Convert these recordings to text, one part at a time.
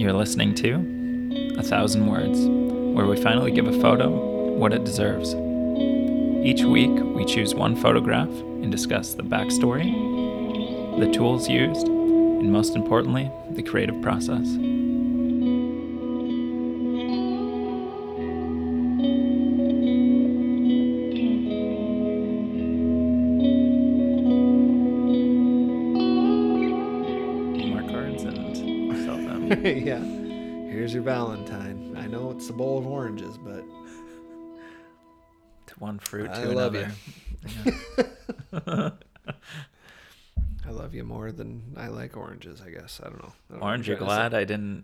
You're listening to A Thousand Words, where we finally give a photo what it deserves. Each week, we choose one photograph and discuss the backstory, the tools used, and most importantly, the creative process. yeah. Here's your Valentine. I know it's a bowl of oranges, but to one fruit to I love another. I love you more than I like oranges, I guess. I don't know. I don't know Orange, what you're glad I didn't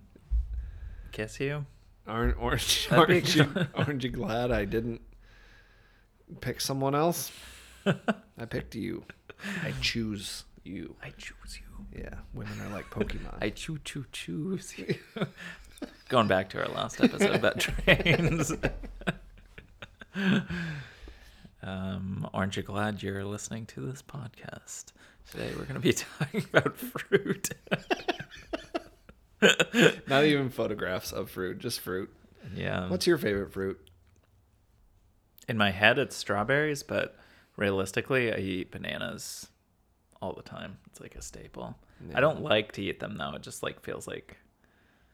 kiss you? Orange, orange, orange, you, orange, you glad I didn't pick someone else? I picked you. I choose you. I choose you. Yeah, women are like Pokemon. I choo choo choose you. Going back to our last episode about trains. um, aren't you glad you're listening to this podcast? Today we're going to be talking about fruit. Not even photographs of fruit, just fruit. yeah. What's your favorite fruit? In my head, it's strawberries, but realistically, I eat bananas all the time. It's like a staple. Yeah. I don't like to eat them though. It just like feels like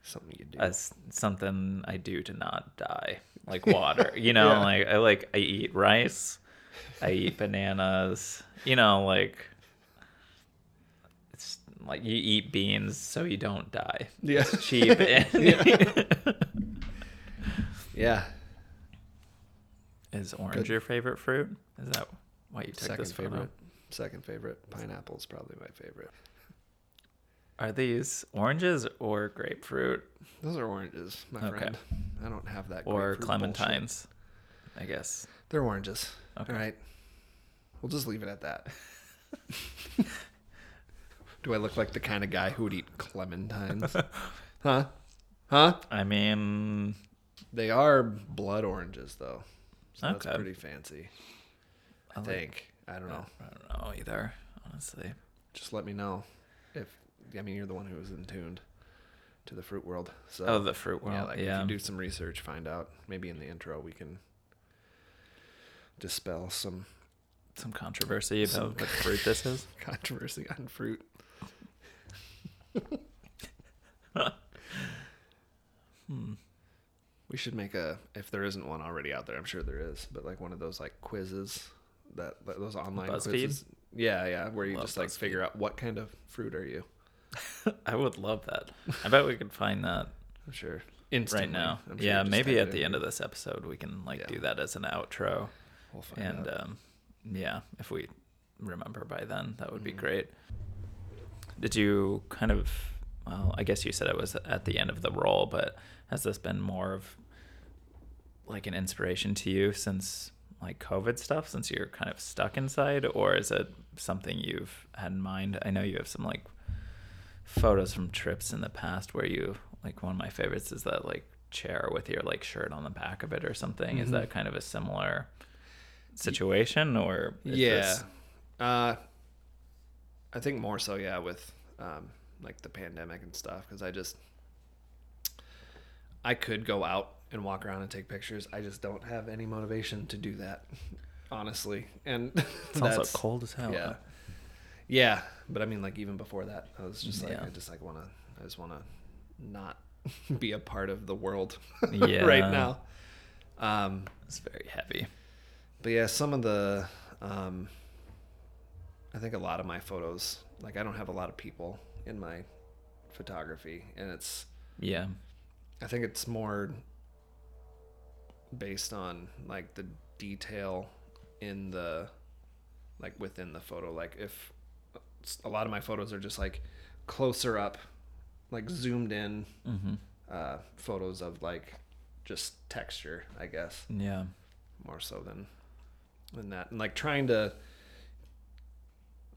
Something you do. as something I do to not die, like water. You know, Yeah. like I like I eat rice, I eat bananas. You know, like it's like you eat beans so you don't die. yeah. It's cheap. And Yeah. Is orange Good. your favorite fruit? Is that why you took Second this photo? favorite. Second favorite. Pineapple's probably my favorite. Are these oranges or grapefruit Those are oranges, my Okay. friend. I don't have that. or grapefruit bullshit. clementines? I guess. They're oranges. Okay. All right. We'll just leave it at that. Do I look like the kind of guy who would eat clementines? huh? Huh? I mean, They are blood oranges, though. So Okay. that's pretty fancy. I I like- think. I don't know. I don't know either, honestly. Just let me know if. I mean, you're the one who was in tuned to the fruit world. So oh, the fruit yeah, world. like Yeah, if you do some research, find out. Maybe in the intro we can dispel some some controversy Some- about what fruit this is. controversy on fruit. Hmm. We should make a if there isn't one already out there. I'm sure there is, but like one of those like quizzes that, that those online BuzzFeed? quizzes. Yeah, yeah, where you Love just like BuzzFeed. figure out what kind of fruit are you. I would love that. I bet we could find that I'm sure right now. Sure yeah, maybe at the end of this episode we can like Yeah. do that as an outro. We'll find and out. um, yeah, if we remember by then, that would be Mhm. great. Did you kind of? Well, I guess you said it was at the end of the role, but has this been more of like an inspiration to you since like COVID stuff, since you're kind of stuck inside, or is it something you've had in mind? I know you have some like photos from trips in the past where you like one of my favorites is that like chair with your like shirt on the back of it or something. Is Mhm. that kind of a similar situation or is yeah this- uh i think more so yeah with um like the pandemic and stuff because i just i could go out and walk around and take pictures. I just don't have any motivation to do that honestly. And it's also cold as hell yeah. yeah but i mean like even before that i was just like Yeah. i just like want to i just want to not be a part of the world Yeah. right now. Um it's very heavy. but yeah, some of the, um, I think a lot of my photos, like I don't have a lot of people in my photography, and it's, yeah. I think it's more based on like the detail in the, like within the photo. Like if a lot of my photos are just like closer up, like zoomed in mm-hmm. uh, photos of like just texture, I guess. yeah more so than than that and like trying to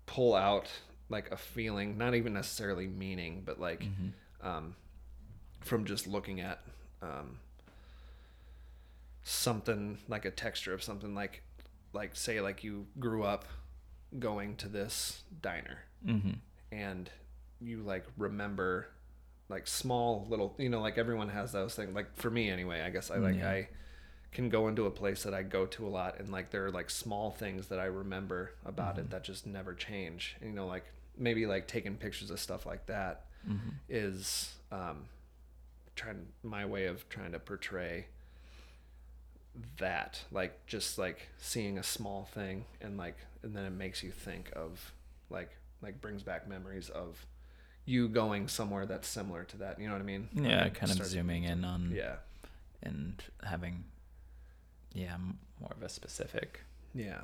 pull out like a feeling not even necessarily meaning but like Mhm. um from just looking at um something like a texture of something like like say like you grew up going to this diner Mm-hmm. and you like remember like small little you know like everyone has those things like for me anyway i guess i like Yeah. i can go into a place that i go to a lot and like there are like small things that i remember about it that just never change and, you know like maybe like taking pictures of stuff like that Mm-hmm. is um trying my way of trying to portray that like just like seeing a small thing and like and then it makes you think of like like brings back memories of you going somewhere that's similar to that you know what i mean? Yeah, Like, kind of start- zooming in on yeah. and having yeah more of a specific yeah.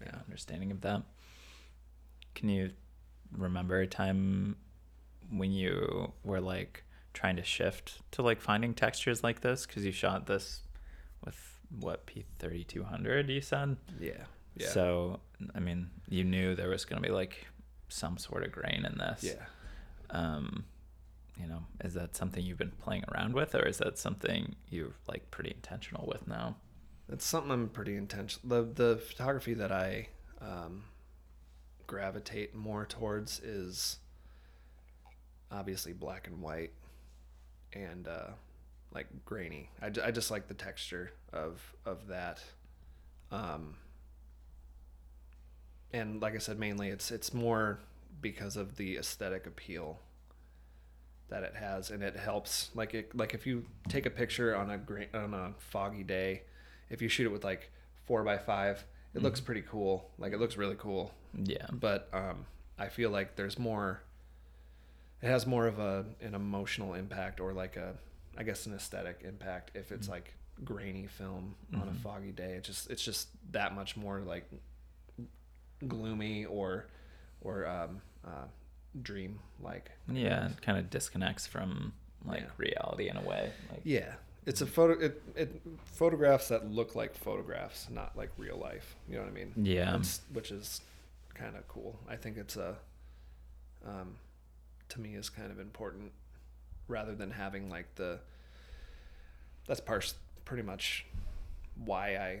Yeah, understanding of that. Can you remember a time when you were like trying to shift to like finding textures like this? Because you shot this with what P thirty two hundred you said? yeah yeah So I mean, you knew there was gonna be like some sort of grain in this. yeah Um, you know, is that something you've been playing around with, or is that something you're like pretty intentional with now? It's something I'm pretty intentional. The the photography that I um, gravitate more towards is obviously black and white and uh, like grainy. I, I just like the texture of of that. Um, and like I said, mainly it's it's more because of the aesthetic appeal that it has, and it helps. Like it like if you take a picture on a gra- on a foggy day, if you shoot it with like four by five, it looks pretty cool. Like it looks really cool. Yeah. But um, I feel like there's more. It has more of a an emotional impact or like a, I guess an aesthetic impact if it's like grainy film on a Mhm. foggy day. It just it's just that much more like gloomy or or um, uh, dream like. Yeah, it kind of disconnects from like Yeah. reality in a way. Like Yeah, it's a photo. It, it photographs that look like photographs, not like real life. You know what I mean? Yeah. That's- which is kind of cool. I think it's a, um, to me is kind of important, rather than having like the. That's part pretty much why I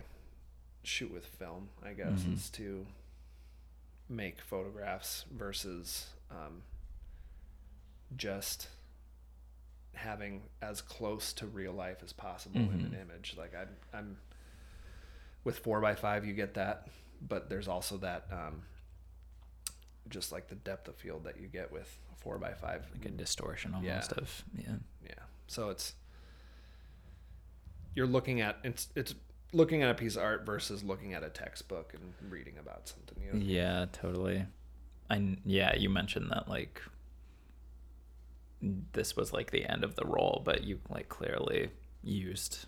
shoot with film. I guess Mhm. is to make photographs versus um, just having as close to real life as possible in an image. Like I'm, I'm with four by five, you get that, but there's also that, um, just like the depth of field that you get with four by five. like a distortion Yeah. almost of yeah. Yeah. So it's you're looking at it's it's looking at a piece of art versus looking at a textbook and reading about something. You know? Yeah, totally. I yeah, you mentioned that like this was like the end of the roll, but you like clearly used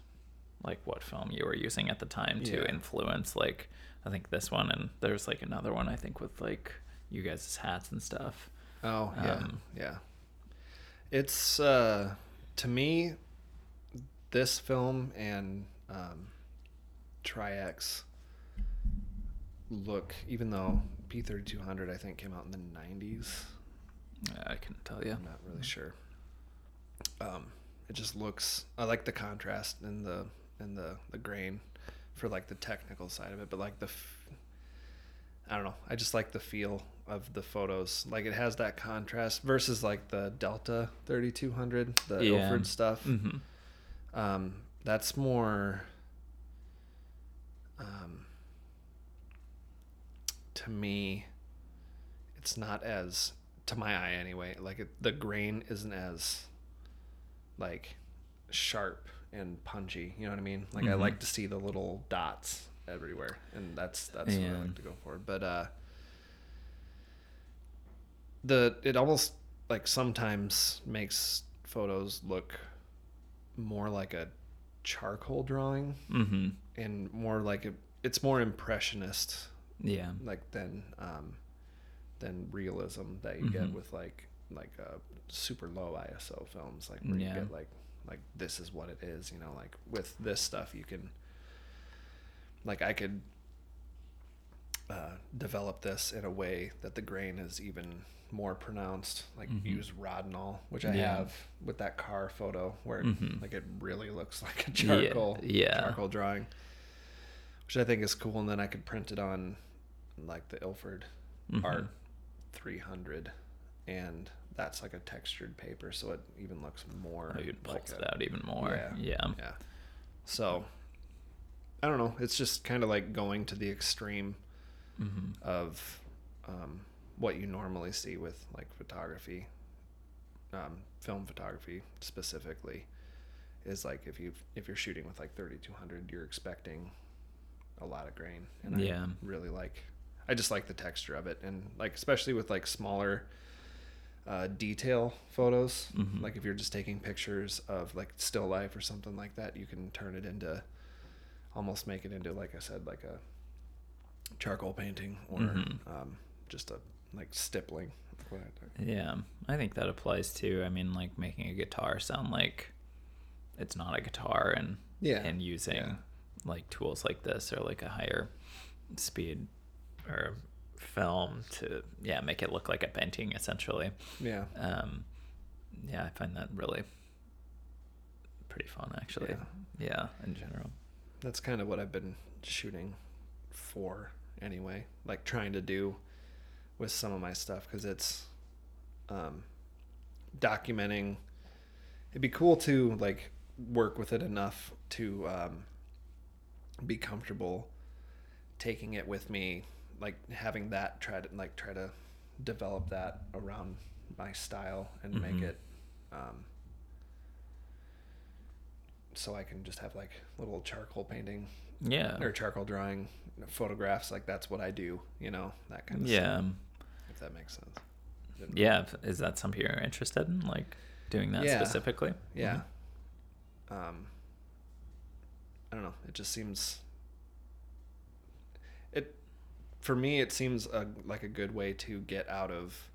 like what film you were using at the time to Yeah. influence like I think this one and there's like another one I think with like you guys' hats and stuff. Oh yeah, Um, yeah. It's uh, to me, this film and um, Tri-X look. Even though P thirty two hundred I think came out in the nineties, I couldn't tell you. I'm not really sure. Um, it just looks. I like the contrast and the and the the grain for like the technical side of it, but like the. F- I don't know. I just like the feel of the photos. Like it has that contrast versus like the Delta 3200, the Yeah. Ilford stuff. Mm-hmm. Um, that's more. Um, to me, it's not as to my eye anyway. Like it, the grain isn't as like sharp and punchy. You know what I mean? Like I Mhm. like to see the little dots everywhere, and that's that's what I like to go for. But uh, the it almost like sometimes makes photos look more like a charcoal drawing Mm-hmm. and more like a, it's more impressionist Yeah. like than um than realism that you get Mhm. with like like uh super low ISO films like where Yeah. you get like like this is what it is you know like with this stuff you can like I could uh, develop this in a way that the grain is even more pronounced like Mhm. use Rodinal which I Yeah. have with that car photo where Mhm. like it really looks like a charcoal yeah. charcoal drawing which I think is cool and then I could print it on like the Ilford Mhm. art 300 and that's like a textured paper so it even looks more Oh, you'd like pulse a- it out even more. Yeah. Yeah. yeah so i don't know it's just kind of like going to the extreme hmm of um, what you normally see with like photography um, film photography specifically is like if you if you're shooting with like 3200 you're expecting a lot of grain and Yeah. i really like i just like the texture of it and like especially with like smaller uh, detail photos Mhm. like if you're just taking pictures of like still life or something like that you can turn it into almost make it into like i said like a charcoal painting or Mhm. um, just a like stippling Yeah, I think that applies too. I mean, like making a guitar sound like it's not a guitar, and Yeah, and using yeah. like tools like this or like a higher speed or film to yeah make it look like a painting essentially. yeah Um, yeah, I find that really pretty fun actually. Yeah. Yeah, in general. that's kind of what I've been shooting for anyway. Like trying to do with some of my stuff because it's um, documenting. It'd be cool to like work with it enough to um, be comfortable taking it with me, like having that try to like try to develop that around my style and make Mhm. it um, so I can just have like little charcoal painting Yeah. or charcoal drawing photographs like that's what i do you know that kind of Yeah. stuff if that makes sense Yeah. Is that something you're interested in, like doing that Yeah. specifically? yeah Mhm. um i don't know it just seems it for me it seems a, like a good way to get out of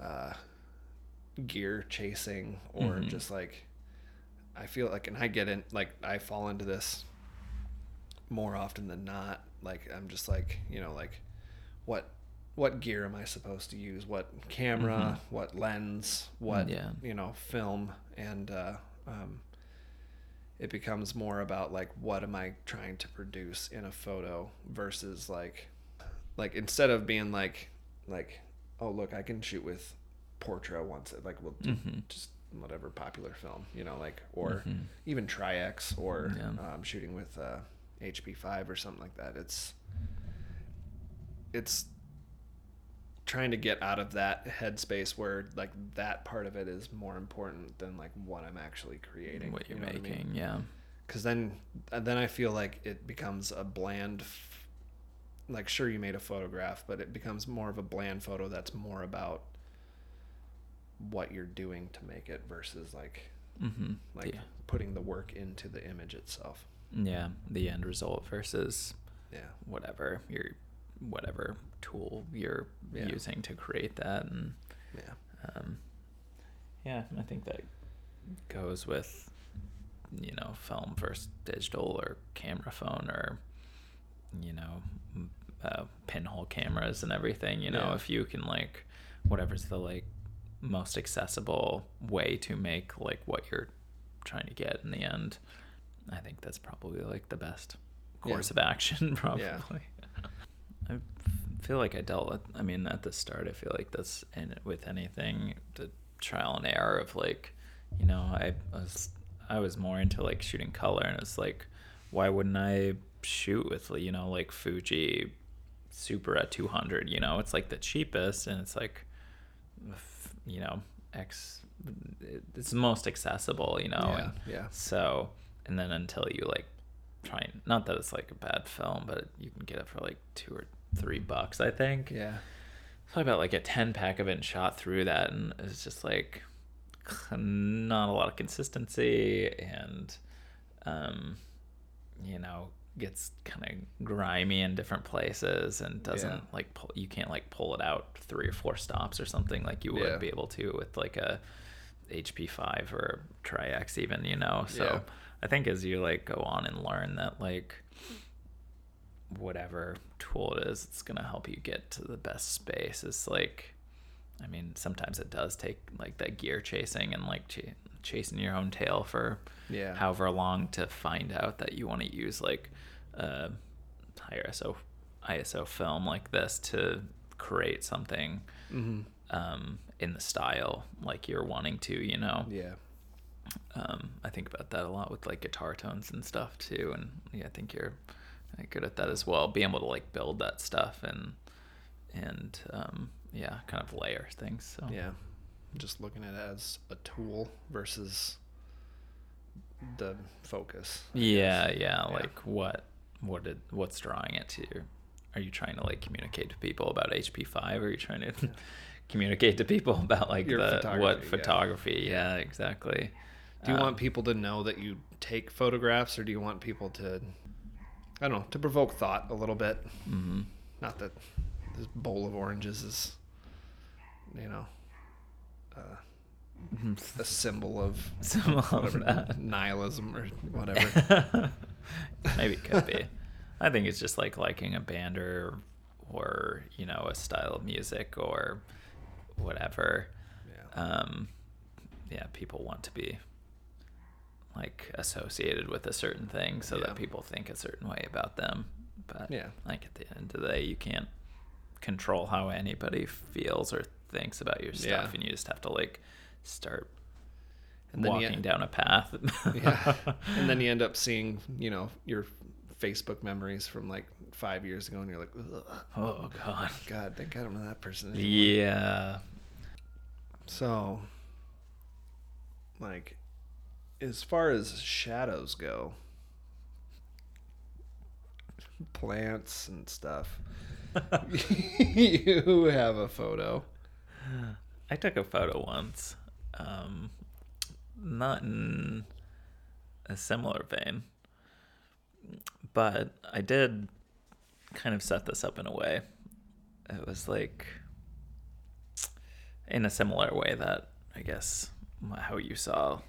uh gear chasing or Mhm. just like i feel like and i get in like i fall into this more often than not. Like i'm just like you know like what what gear am i supposed to use? What camera? What lens? What Yeah. you know film? And uh um it becomes more about like what am i trying to produce in a photo versus like like instead of being like like oh look i can shoot with portra once like we'll Mhm. just whatever popular film you know like or Mhm. even tri-x or Yeah. um, shooting with uh, hp5 or something like that it's it's trying to get out of that headspace where like that part of it is more important than like what i'm actually creating what you're you know I mean? making. Yeah. because then then I feel like it becomes a bland like sure you made a photograph but it becomes more of a bland photo that's more about what you're doing to make it versus like Mm-hmm. like yeah. putting the work into the image itself yeah, the end result versus yeah whatever your whatever tool you're Yeah. using to create that, and yeah um, yeah, I think that goes with you know film versus digital or camera phone or you know uh, pinhole cameras and everything. You know, Yeah. if you can like whatever's the like most accessible way to make like what you're trying to get in the end. I think that's probably like the best Yeah. course of action, probably. Yeah. I feel like I dealt with. I mean, at the start, I feel like that's in with anything the trial and error of like, you know, I was I was more into like shooting color, and it's like, why wouldn't I shoot with you know like Fuji Superia 200? You know, it's like the cheapest, and it's like, you know, X. It's most accessible, you know. yeah and- yeah so, and then until you like try and not that it's like a bad film, but you can get it for like two or three bucks, I think. yeah I bought like a 10 pack of it and shot through that, and it's just like not a lot of consistency and, um, you know, gets kind of grimy in different places and doesn't Yeah. like pull, you can't like pull it out three or four stops or something like you would Yeah. be able to with like a HP5 or Tri-X even, you know. So Yeah. I think as you like go on and learn that like whatever tool it is, it's gonna help you get to the best space. It's like, I mean, sometimes it does take like that gear chasing and like ch- chasing your own tail for yeah however long to find out that you want to use like a higher ISO ISO film like this to create something Mm-hmm. um, in the style like you're wanting to, you know. Yeah. Um, I think about that a lot with like guitar tones and stuff too, and yeah, I think you're uh, good at that as well. Being able to like build that stuff and and um, yeah, kind of layer things. So Yeah. Just looking at it as a tool versus the focus. I yeah, yeah. Like what what did what's drawing it to you? Are you trying to like communicate to people about HP five? Are you trying to communicate to people about like Your the what photography, yeah. Yeah, exactly. Do you Um, want people to know that you take photographs, or do you want people to, I don't know, to provoke thought a little bit? mhm. Not that this bowl of oranges is, you know, uh, a symbol of Some of whatever, that. nihilism or whatever. Maybe it could be. I think it's just like liking a band or, or you know, a style of music or whatever. Yeah. Um, yeah, people want to be like associated with a certain thing so Yeah. that people think a certain way about them. But Yeah. like at the end of the day, you can't control how anybody feels or thinks about your stuff, Yeah. and you just have to like start And then you- walking down a path. yeah. And then you end up seeing, you know, your Facebook memories from like five years ago, and you're like, Ugh, oh god. God, thank God I'm that person. anymore." Yeah. So, like, as far as shadows go, plants and stuff, you have a photo. I took a photo once. Um, not in a similar vein, but I did kind of set this up in a way. It was like in a similar way that I guess how you saw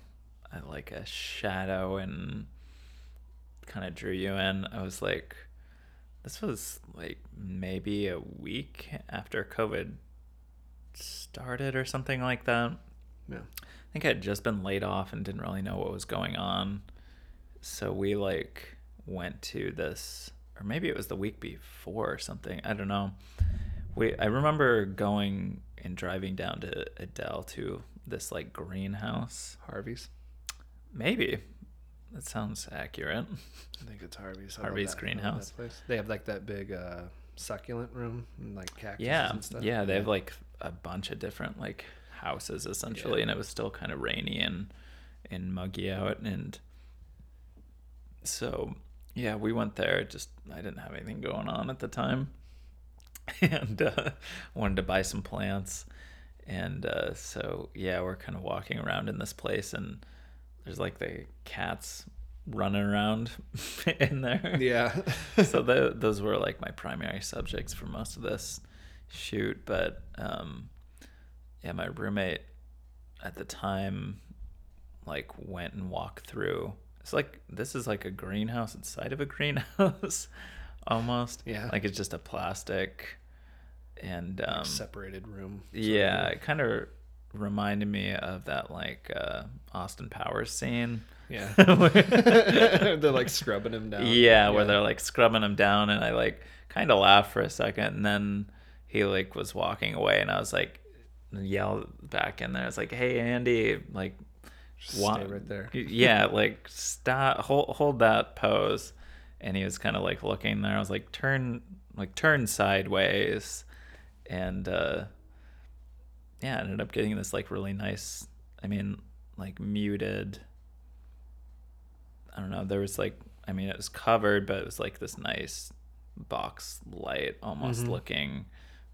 uh, like a shadow and kind of drew you in. I was like, this was like maybe a week after COVID started or something like that. Yeah. I think I had just been laid off and didn't really know what was going on. So we like went to this or maybe it was the week before or something. I don't know. We I remember going and driving down to Adele to this like greenhouse. Harvey's. Maybe. That sounds accurate. I think it's Harvey's. I Harvey's that- I love that greenhouse. place. They have like that big uh, succulent room and like cactuses yeah. and stuff. Yeah, they have like a bunch of different like houses essentially Yeah. and it was still kind of rainy and and muggy out and so yeah, we went there just I didn't have anything going on at the time. And uh, wanted to buy some plants. And uh, so yeah, we're kind of walking around in this place and there's like the cats running around in there Yeah. so tho- those were like my primary subjects for most of this shoot but um yeah my roommate at the time like went and walked through it's like this is like a greenhouse inside of a greenhouse almost Yeah. like it's just a plastic and um separated room. sort of yeah it kind of reminded me of that like uh austin powers scene Yeah. They're like scrubbing him down. Yeah, where they're like scrubbing him down, and I like kind of laughed for a second, and then he like was walking away, and I was like, yelled back in there. I was like, "Hey, Andy, like, Just wa- stay right there. yeah, like stop, hold, hold that pose." And he was kind of like looking there. I was like, "Turn, like, turn sideways," and uh, yeah, I ended up getting this like really nice. I mean, like muted. I don't know. There was like, I mean, it was covered, but it was like this nice box light almost Mhm. looking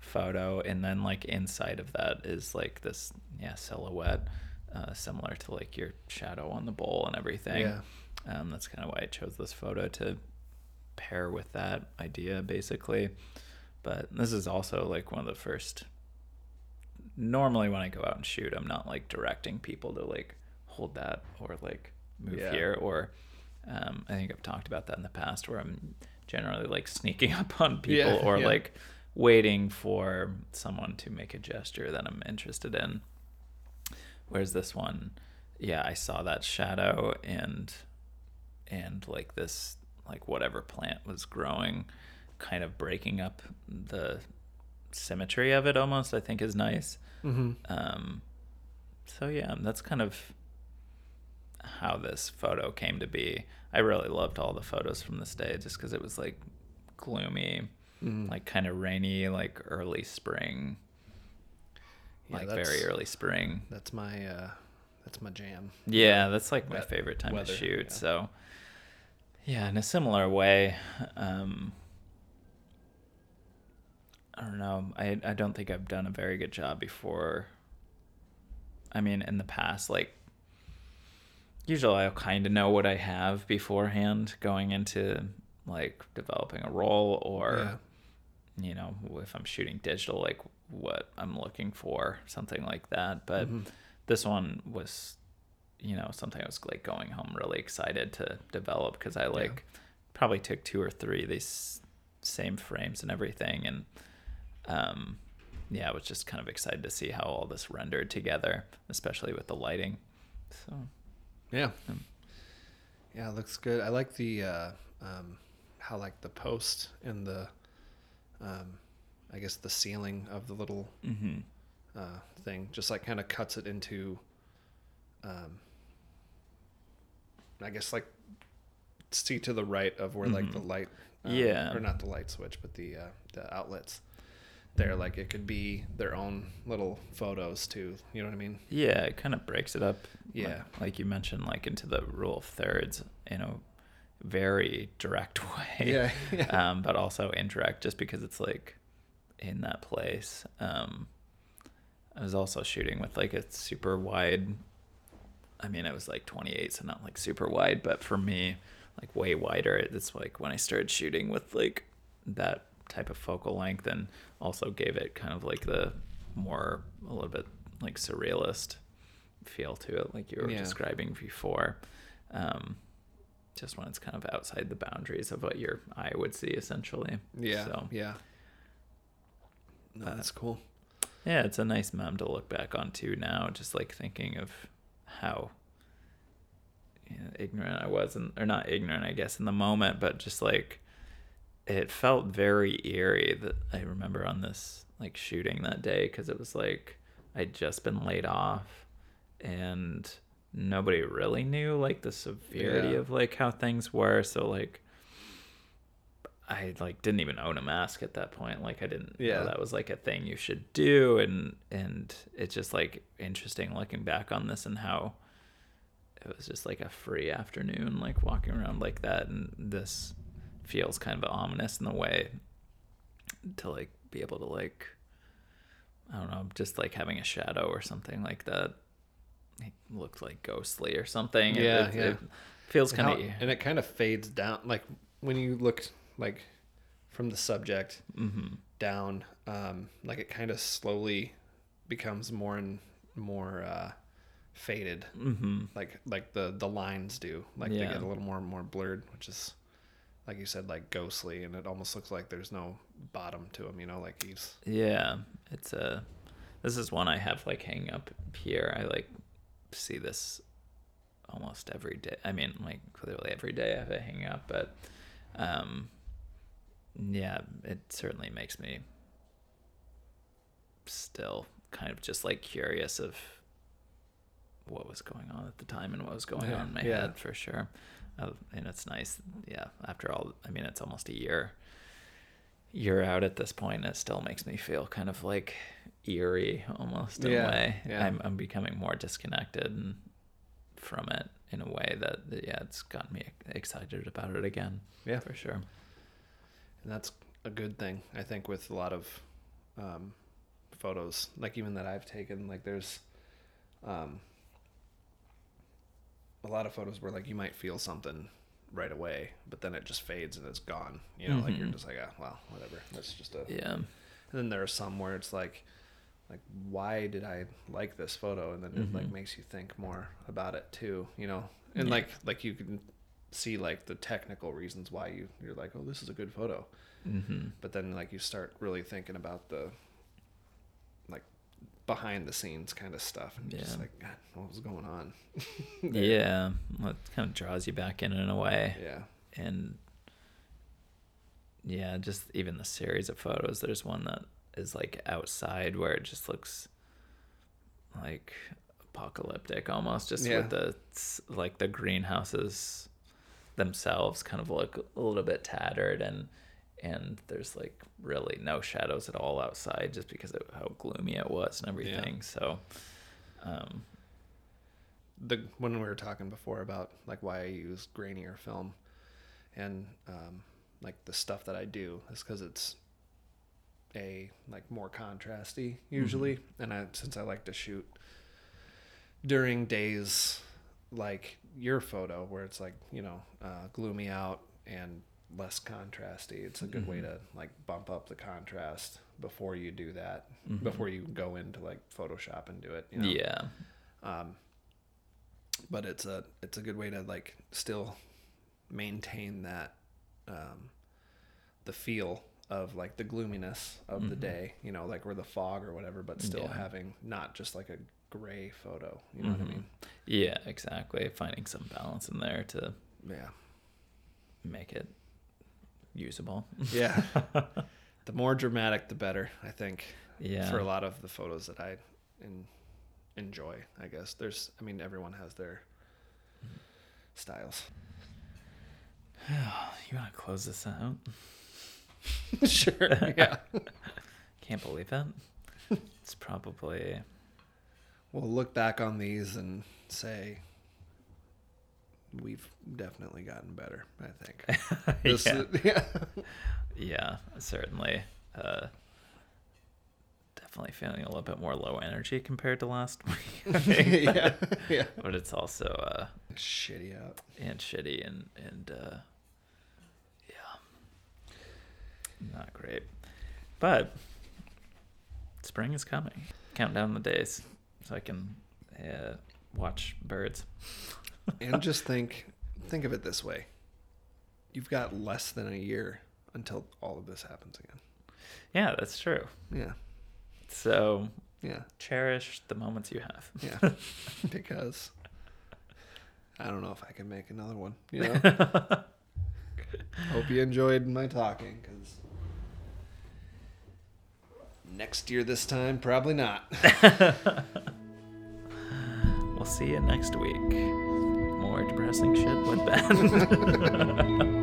photo. And then like inside of that is like this, yeah, silhouette, uh, similar to like your shadow on the bowl and everything. Yeah. Um, that's kind of why I chose this photo to pair with that idea, basically. But this is also like one of the first. Normally, when I go out and shoot, I'm not like directing people to like hold that or like move Yeah. here or. Um, I think I've talked about that in the past, where I'm generally like sneaking up on people Yeah, or like waiting for someone to make a gesture that I'm interested in. Whereas this one, yeah, I saw that shadow and and like this like whatever plant was growing kind of breaking up the symmetry of it almost I think is nice. Mm-hmm. Um, so yeah, that's kind of how this photo came to be. I really loved all the photos from this day just because it was like gloomy, Mhm. like kind of rainy, like early spring, Yeah, like that's- very early spring. That's my uh, that's my jam. Yeah, that's like my Wet favorite time weather, to shoot. yeah. So, yeah, in a similar way, um, I don't know. I I don't think I've done a very good job before. I mean, in the past, like usually I'll kind of know what I have beforehand going into like developing a role or you know if I'm shooting digital, like what I'm looking for, something like that. But Mhm. this one was you know something i was like going home really excited to develop because i like probably took two or three of these same frames and everything and um yeah i was just kind of excited to see how all this rendered together especially with the lighting so Yeah. Um, Yeah, it looks good. I like the uh, um, how like the post and the um, I guess the ceiling of the little hmm uh, thing just like kind of cuts it into um, I guess like see to the right of where like the Mhm. light um, Yeah. or not the light switch but the uh, the outlets there like it could be their own little photos too you know what I mean yeah it kind of breaks it up Yeah. like, you mentioned like into the rule of thirds You a very direct way Yeah, um, but also indirect just because it's like in that place. Um, I was also shooting with like a super wide. I mean, it was like 28, so not like super wide, but for me, like way wider. It's like when I started shooting with like that type of focal length, and also gave it kind of like the more a little bit like surrealist feel to it, like you were Yeah. describing before. Um, just when it's kind of outside the boundaries of what your eye would see, essentially. yeah So yeah no, Uh, that's cool yeah, it's a nice mem to look back on too now, just like thinking of how you know, ignorant I was, and or not ignorant, I guess, in the moment, but just like it felt very eerie that I remember on this like shooting that day because it was like I'd just been laid off and nobody really knew like the severity Yeah. of like how things were. So like I like didn't even own a mask at that point. Like I didn't Yeah. know that was like a thing you should do and and it's just like interesting looking back on this and how it was just like a free afternoon like walking around like that and this feels kind of ominous in the way to like be able to like I don't know, just like having a shadow or something like that. It looked like ghostly or something. Yeah, it, yeah. it feels kind of and it kind of fades down like when you look like from the subject hmm down um like it kind of slowly becomes more and more uh faded hmm like like the the lines do like they get a little more and more blurred which is like you said like ghostly and it almost looks like there's no bottom to him you know like he's Yeah, it's a. This is one I have like hanging up here. I like see this almost every day. I mean, like clearly every day I have it hanging up, but um, yeah, it certainly makes me still kind of just like curious of what was going on at the time and what was going Yeah, on in my yeah. head for sure. Uh, and it's nice, yeah. After all, I mean, it's almost a year year out at this point, it still makes me feel kind of like eerie almost in Yeah, a way. yeah. I'm I'm becoming more disconnected and from it in a way that that, yeah, it's gotten me excited about it again. Yeah. for sure. and that's a good thing i think with a lot of um photos like even that i've taken like there's um a lot of photos where like you might feel something right away but then it just fades and it's gone you know like you're Mhm. just like ah well whatever that's just a Yeah, and then there are some where it's like like why did i like this photo and then it like Mhm. makes you think more about it too you know and Yeah. like like you can see like the technical reasons why you you're like oh this is a good photo hmm but then like you start really thinking about the like behind the scenes kind of stuff and you're just Yeah. like God, what was going on yeah. Well, it kind of draws you back in in a way. yeah and yeah, just even the series of photos. There's one that is like outside where it just looks like apocalyptic almost just Yeah. with the like the greenhouses themselves kind of look a little bit tattered and and there's like really no shadows at all outside just because of how gloomy it was and everything so um the when we were talking before about like why I use grainier film and um, like the stuff that I do is because it's a like more contrasty usually and I since I like to shoot during days like your photo where it's like you know uh, gloomy out and less contrasty it's a good way Mhm. to like bump up the contrast before you do that Mhm. before you go into like photoshop and do it you know? yeah um, but it's a it's a good way to like still maintain that um, the feel of like the gloominess of the Mhm. day you know like or the fog or whatever but still Yeah. having not just like a gray photo you know what i Mhm. mean? Yeah exactly. Finding some balance in there to yeah. make it usable. Yeah. The more dramatic the better i think yeah. for a lot of the photos that i en- enjoy i guess. There's i mean everyone has their styles. You want to close this out sure yeah. Can't believe it. It's probably we'll look back on these and say we've definitely gotten better i think. This yeah. is- yeah. yeah certainly uh definitely feeling a little bit more low energy compared to last week. Think, but- yeah yeah. But it's also uh shitty out. and shitty and and uh yeah not great. But spring is coming. Count down the days so i can uh, watch birds. And just think think of it this way. You've got less than a year until all of this happens again. Yeah that's true. Yeah. So yeah. cherish the moments you have. Yeah. Because i don't know if i can make another one you know? Hope you enjoyed my talking because next year this time? Probably not. We'll see you next week. More depressing shit with ben